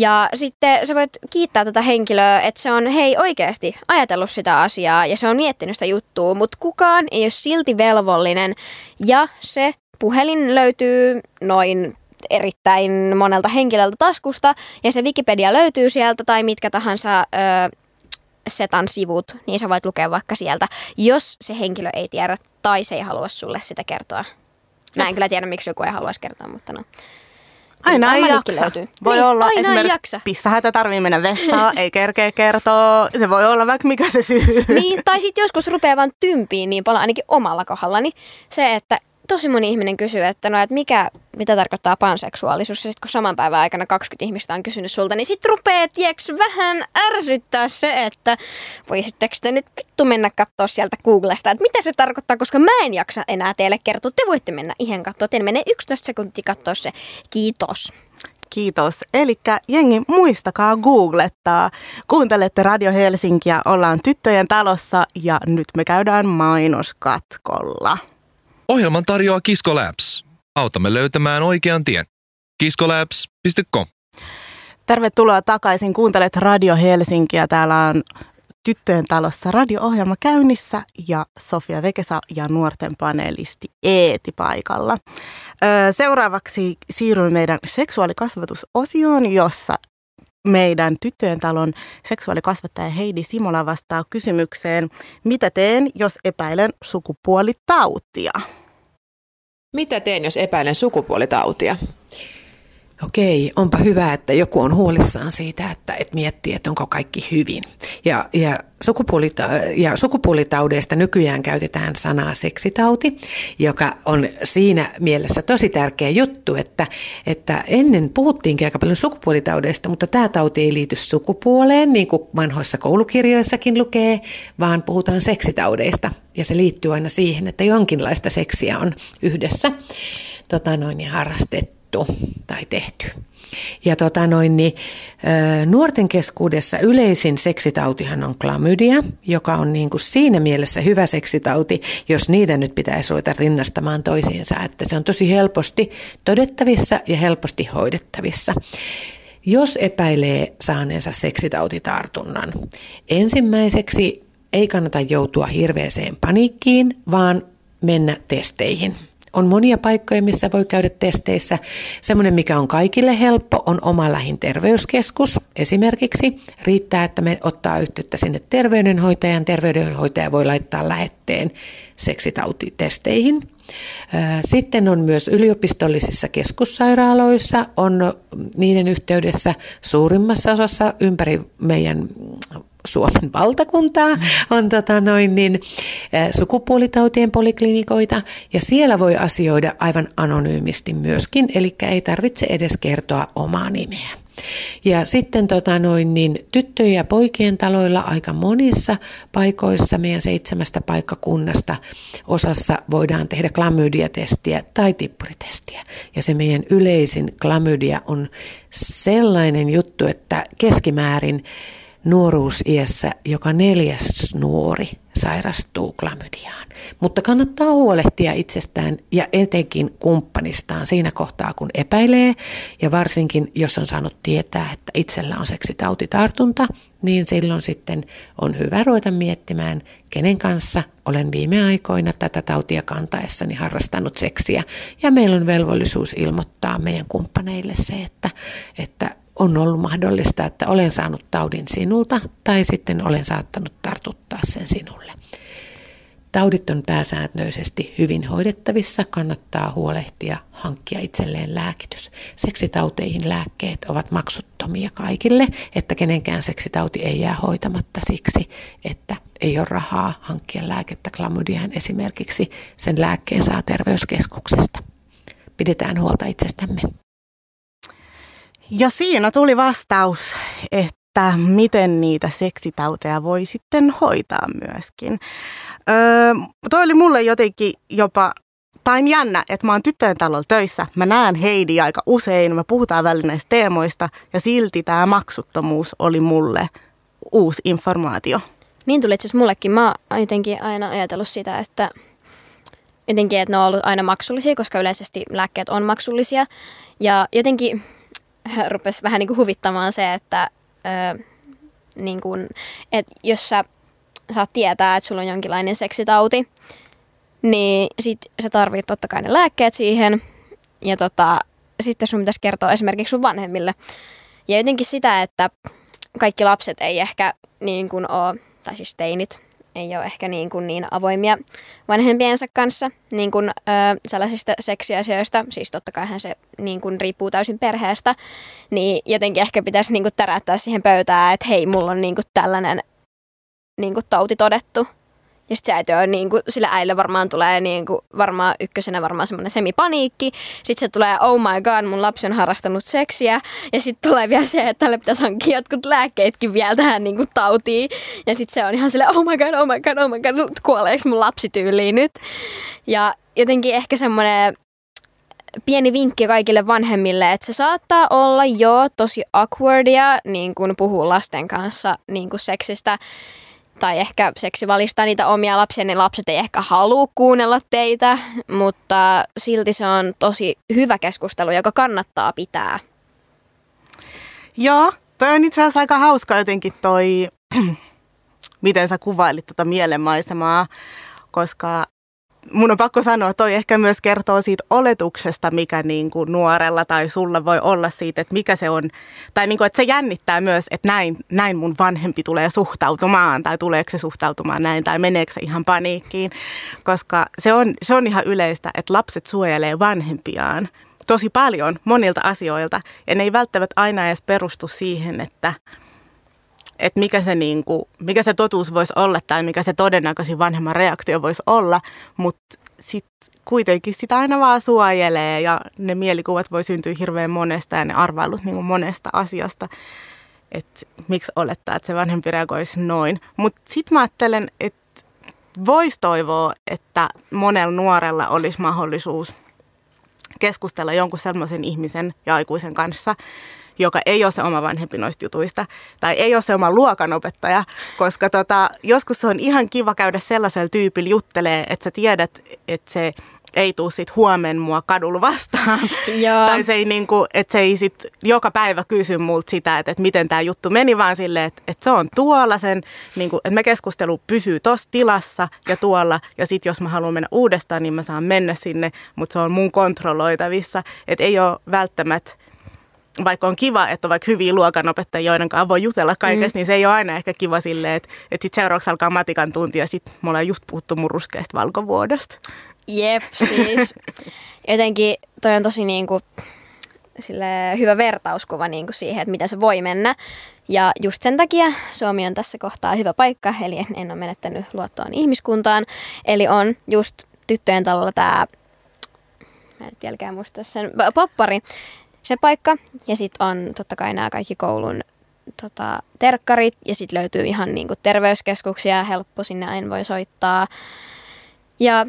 Ja sitten sä voit kiittää tätä henkilöä, että se on hei oikeasti ajatellut sitä asiaa ja se on miettinyt sitä juttua, mutta kukaan ei ole silti velvollinen. Ja se puhelin löytyy noin erittäin monelta henkilöltä taskusta ja se Wikipedia löytyy sieltä tai mitkä tahansa ö, setan sivut, niin sä voit lukea vaikka sieltä, jos se henkilö ei tiedä tai se ei halua sulle sitä kertoa. Mä en kyllä tiedä, miksi joku ei haluaisi kertoa, mutta no. Aina ei jaksa. löytyy. Voi niin, olla aina esimerkiksi jaksa. pissahätä tarvii mennä vessaan, ei kerkeä kertoa. Se voi olla vaikka mikä se syy. Niin, tai sitten joskus rupeaa vaan tympiin niin paljon, ainakin omalla kohdallani, se, että tosi moni ihminen kysyy, että no, että mikä, mitä tarkoittaa panseksuaalisuus, ja sitten kun saman päivän aikana 20 ihmistä on kysynyt sulta, niin sitten rupeaa, tieks, vähän ärsyttää se, että voisitteko te nyt vittu mennä katsoa sieltä Googlesta, että mitä se tarkoittaa, koska mä en jaksa enää teille kertoa, te voitte mennä ihan katsoa, teille menee 11 sekuntia katsoa se, kiitos. Kiitos. Eli jengi, muistakaa googlettaa. Kuuntelette Radio Helsinkiä, ollaan tyttöjen talossa ja nyt me käydään mainoskatkolla. Ohjelman tarjoaa Kisko Labs. Autamme löytämään oikean tien. kiskolabs.com. Tervetuloa takaisin. Kuuntelet Radio Helsinkiä. Täällä on Tyttöjen talossa radio-ohjelma käynnissä ja Sofia Vekesa ja nuorten panelisti Eeti paikalla. Seuraavaksi siirrymme meidän seksuaalikasvatusosioon, jossa meidän tyttöjen talon seksuaalikasvattaja Heidi Simola vastaa kysymykseen, mitä teen, jos epäilen sukupuolitautia? Mitä teen, jos epäilen sukupuolitautia? Okei, onpa hyvä, että joku on huolissaan siitä, että, että miettii, että onko kaikki hyvin. Ja, ja, sukupuolita- ja sukupuolitaudeista nykyään käytetään sanaa seksitauti, joka on siinä mielessä tosi tärkeä juttu, että, että ennen puhuttiinkin aika paljon sukupuolitaudeista, mutta tämä tauti ei liity sukupuoleen, niin kuin vanhoissa koulukirjoissakin lukee, vaan puhutaan seksitaudeista. Ja se liittyy aina siihen, että jonkinlaista seksiä on yhdessä tota noin, ja harrastettu tai tehty. Ja tota noin, niin, nuorten keskuudessa yleisin seksitautihan on klamydia, joka on niin kuin siinä mielessä hyvä seksitauti, jos niitä nyt pitäisi ruveta rinnastamaan toisiinsa, että se on tosi helposti todettavissa ja helposti hoidettavissa. Jos epäilee saaneensa seksitautitartunnan, ensimmäiseksi ei kannata joutua hirveäseen paniikkiin, vaan mennä testeihin. On monia paikkoja, missä voi käydä testeissä. Semmoinen, mikä on kaikille helppo, on oma lähin terveyskeskus esimerkiksi. Riittää, että me ottaa yhteyttä sinne terveydenhoitajan. Terveydenhoitaja voi laittaa lähetteen seksitautitesteihin. Sitten on myös yliopistollisissa keskussairaaloissa, on niiden yhteydessä suurimmassa osassa ympäri meidän Suomen valtakuntaa on tota noin, niin, sukupuolitautien poliklinikoita ja siellä voi asioida aivan anonyymisti myöskin, eli ei tarvitse edes kertoa omaa nimeä. Ja sitten tota noin, niin tyttöjen ja poikien taloilla aika monissa paikoissa meidän seitsemästä paikkakunnasta osassa voidaan tehdä klamydiatestiä tai tippuritestiä. Ja se meidän yleisin klamydia on sellainen juttu, että keskimäärin nuoruusiässä joka neljäs nuori sairastuu klamydiaan. Mutta kannattaa huolehtia itsestään ja etenkin kumppanistaan siinä kohtaa, kun epäilee. Ja varsinkin, jos on saanut tietää, että itsellä on seksitautitartunta, niin silloin sitten on hyvä ruveta miettimään, kenen kanssa olen viime aikoina tätä tautia kantaessani harrastanut seksiä. Ja meillä on velvollisuus ilmoittaa meidän kumppaneille se, että, että on ollut mahdollista, että olen saanut taudin sinulta tai sitten olen saattanut tartuttaa sen sinulle. Taudit on pääsääntöisesti hyvin hoidettavissa, kannattaa huolehtia, hankkia itselleen lääkitys. Seksitauteihin lääkkeet ovat maksuttomia kaikille, että kenenkään seksitauti ei jää hoitamatta siksi, että ei ole rahaa hankkia lääkettä klamydiaan esimerkiksi. Sen lääkkeen saa terveyskeskuksesta. Pidetään huolta itsestämme. Ja siinä tuli vastaus, että miten niitä seksitauteja voi sitten hoitaa myöskin. Öö, toi oli mulle jotenkin jopa tai jännä, että mä oon tyttöjen talolla töissä, mä näen Heidi aika usein, me puhutaan välillä näistä teemoista ja silti tämä maksuttomuus oli mulle uusi informaatio. Niin tuli itse asiassa mullekin. Mä oon jotenkin aina ajatellut sitä, että jotenkin, että ne on ollut aina maksullisia, koska yleisesti lääkkeet on maksullisia. Ja jotenkin rupesi vähän niin kuin huvittamaan se, että, ö, niin kuin, että jos sä saat tietää, että sulla on jonkinlainen seksitauti, niin sit sä tarvit totta kai ne lääkkeet siihen. Ja tota, sitten sun pitäisi kertoa esimerkiksi sun vanhemmille. Ja jotenkin sitä, että kaikki lapset ei ehkä niin kuin ole, tai siis teinit, ei ole ehkä niin, kuin niin avoimia vanhempiensa kanssa niin kuin, ö, sellaisista seksiasioista. Siis totta kai se niin kuin, riippuu täysin perheestä. Niin jotenkin ehkä pitäisi niin kuin, täräyttää siihen pöytään, että hei, mulla on niin kuin, tällainen niin kuin, tauti todettu. Ja sitten se äiti on niin kuin, sille äille varmaan tulee niin kuin, varmaan ykkösenä varmaan semmoinen semipaniikki. Sitten se tulee, oh my god, mun lapsi on harrastanut seksiä. Ja sitten tulee vielä se, että tälle pitäisi hankkia jotkut lääkkeetkin vielä tähän niin kuin, tautiin. Ja sitten se on ihan silleen, oh my god, oh my god, oh my god, kuoleeko mun lapsi tyyliin nyt. Ja jotenkin ehkä semmoinen pieni vinkki kaikille vanhemmille, että se saattaa olla jo tosi awkwardia niin kun puhuu lasten kanssa niin kuin seksistä tai ehkä seksi valistaa niitä omia lapsia, niin lapset ei ehkä halua kuunnella teitä, mutta silti se on tosi hyvä keskustelu, joka kannattaa pitää. Joo, toi on itse asiassa aika hauska jotenkin toi, miten sä kuvailit tuota mielenmaisemaa, koska mun on pakko sanoa, toi ehkä myös kertoo siitä oletuksesta, mikä niin kuin nuorella tai sulla voi olla siitä, että mikä se on. Tai niin kuin, että se jännittää myös, että näin, näin mun vanhempi tulee suhtautumaan, tai tuleeko se suhtautumaan näin, tai meneekö se ihan paniikkiin. Koska se on, se on ihan yleistä, että lapset suojelee vanhempiaan tosi paljon monilta asioilta, ja ne ei välttämättä aina edes perustu siihen, että että mikä se, niin kuin, mikä se totuus voisi olla tai mikä se todennäköisin vanhemman reaktio voisi olla, mutta sitten kuitenkin sitä aina vaan suojelee ja ne mielikuvat voi syntyä hirveän monesta ja ne arvailut niin kuin monesta asiasta, että miksi olettaa, että se vanhempi reagoisi noin. Mutta sitten mä ajattelen, että voisi toivoa, että monella nuorella olisi mahdollisuus keskustella jonkun sellaisen ihmisen ja aikuisen kanssa, joka ei ole se oma vanhempi noista jutuista, tai ei ole se oma luokanopettaja, koska tota, joskus se on ihan kiva käydä sellaisella tyypillä juttelee, että sä tiedät, että se ei tuu sit huomen mua kadulla vastaan. Joo. tai se ei, niinku, että se ei sit joka päivä kysy multa sitä, että, että miten tämä juttu meni, vaan silleen, että, että se on tuolla sen, niinku, että me keskustelu pysyy tuossa tilassa ja tuolla. Ja sitten jos mä haluan mennä uudestaan, niin mä saan mennä sinne, mutta se on mun kontrolloitavissa. Että ei ole välttämättä vaikka on kiva, että on vaikka hyviä luokanopettajia, joiden kanssa voi jutella kaikesta, mm. niin se ei ole aina ehkä kiva silleen, että, että sitten seuraavaksi alkaa matikan tunti ja sitten me ollaan just puhuttu mun ruskeasta valkovuodosta. Jep, siis jotenkin toi on tosi niin kuin, sille hyvä vertauskuva niin kuin siihen, että miten se voi mennä. Ja just sen takia Suomi on tässä kohtaa hyvä paikka, eli en, en ole menettänyt luottoon ihmiskuntaan. Eli on just tyttöjen talolla tämä, mä en vieläkään muista sen, poppari, se paikka. Ja sitten on totta kai nämä kaikki koulun tota, terkkarit ja sitten löytyy ihan niinku terveyskeskuksia, helppo sinne aina voi soittaa. Ja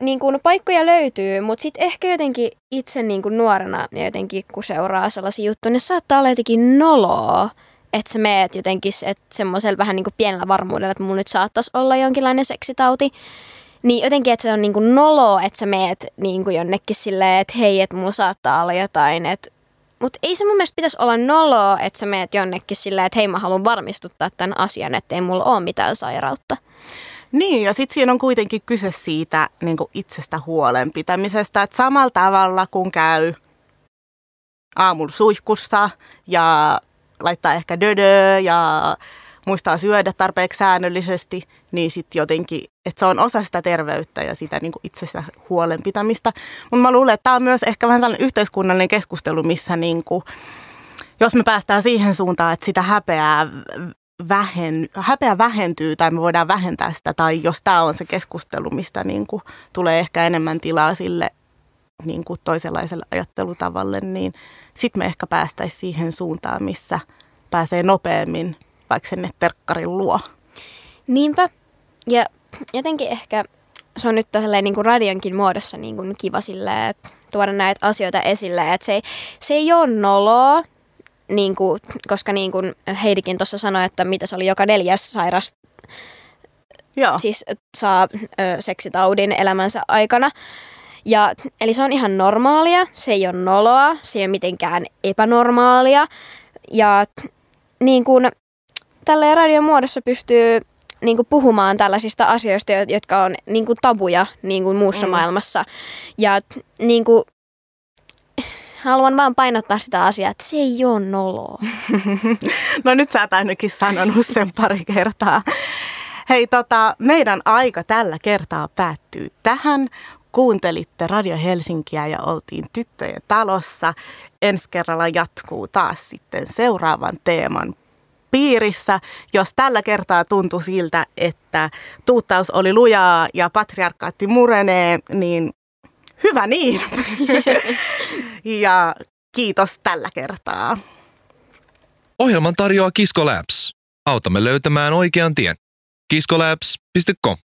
niin kuin paikkoja löytyy, mutta sitten ehkä jotenkin itse niin kuin nuorena ja jotenkin kun seuraa sellaisia juttuja, niin saattaa olla jotenkin noloa, että sä meet jotenkin semmoisella vähän niin kuin pienellä varmuudella, että mun nyt saattaisi olla jonkinlainen seksitauti. Niin jotenkin, että se on niinku nolo, että sä meet niinku jonnekin silleen, että hei, että mulla saattaa olla jotain, että mutta ei se mun mielestä pitäisi olla nolo, että sä meet jonnekin silleen, että hei mä haluan varmistuttaa tämän asian, että ei mulla ole mitään sairautta. Niin, ja sitten siinä on kuitenkin kyse siitä niin itsestä huolen pitämisestä, että samalla tavalla kun käy aamulla suihkussa ja laittaa ehkä dödö ja muistaa syödä tarpeeksi säännöllisesti, niin sitten jotenkin, että se on osa sitä terveyttä ja sitä niin itsestä huolenpitämistä. Mutta mä luulen, että tämä on myös ehkä vähän sellainen yhteiskunnallinen keskustelu, missä niin kuin, jos me päästään siihen suuntaan, että sitä häpeää vähen, häpeä vähentyy tai me voidaan vähentää sitä, tai jos tämä on se keskustelu, mistä niin kuin tulee ehkä enemmän tilaa sille niin kuin toisenlaiselle ajattelutavalle, niin sitten me ehkä päästäisiin siihen suuntaan, missä pääsee nopeammin vaikka sinne terkkarin luo. Niinpä. Ja jotenkin ehkä se on nyt niin kuin radionkin muodossa niin kuin kiva silleen, tuoda näitä asioita esille. Että se, ei, se ei ole noloa, niin kuin, koska niin kuin Heidikin tuossa sanoi, että mitä se oli joka neljäs sairas Joo. siis saa ö, seksitaudin elämänsä aikana. Ja, eli se on ihan normaalia, se ei ole noloa, se ei ole mitenkään epänormaalia. Ja niin kuin, tällä radion muodossa pystyy niin kuin puhumaan tällaisista asioista, jotka on niin kuin tabuja niin kuin muussa mm. maailmassa. Ja niin kuin, haluan vaan painottaa sitä asiaa, että se ei ole noloa. no nyt sä oot ainakin sanonut sen pari kertaa. Hei, tota, meidän aika tällä kertaa päättyy tähän. Kuuntelitte Radio Helsinkiä ja oltiin tyttöjen talossa. Ensi kerralla jatkuu taas sitten seuraavan teeman piirissä, jos tällä kertaa tuntui siltä, että tuuttaus oli lujaa ja patriarkaatti murenee, niin hyvä niin. ja kiitos tällä kertaa. Ohjelman tarjoaa Kisko Labs. Autamme löytämään oikean tien. kiskolabs.com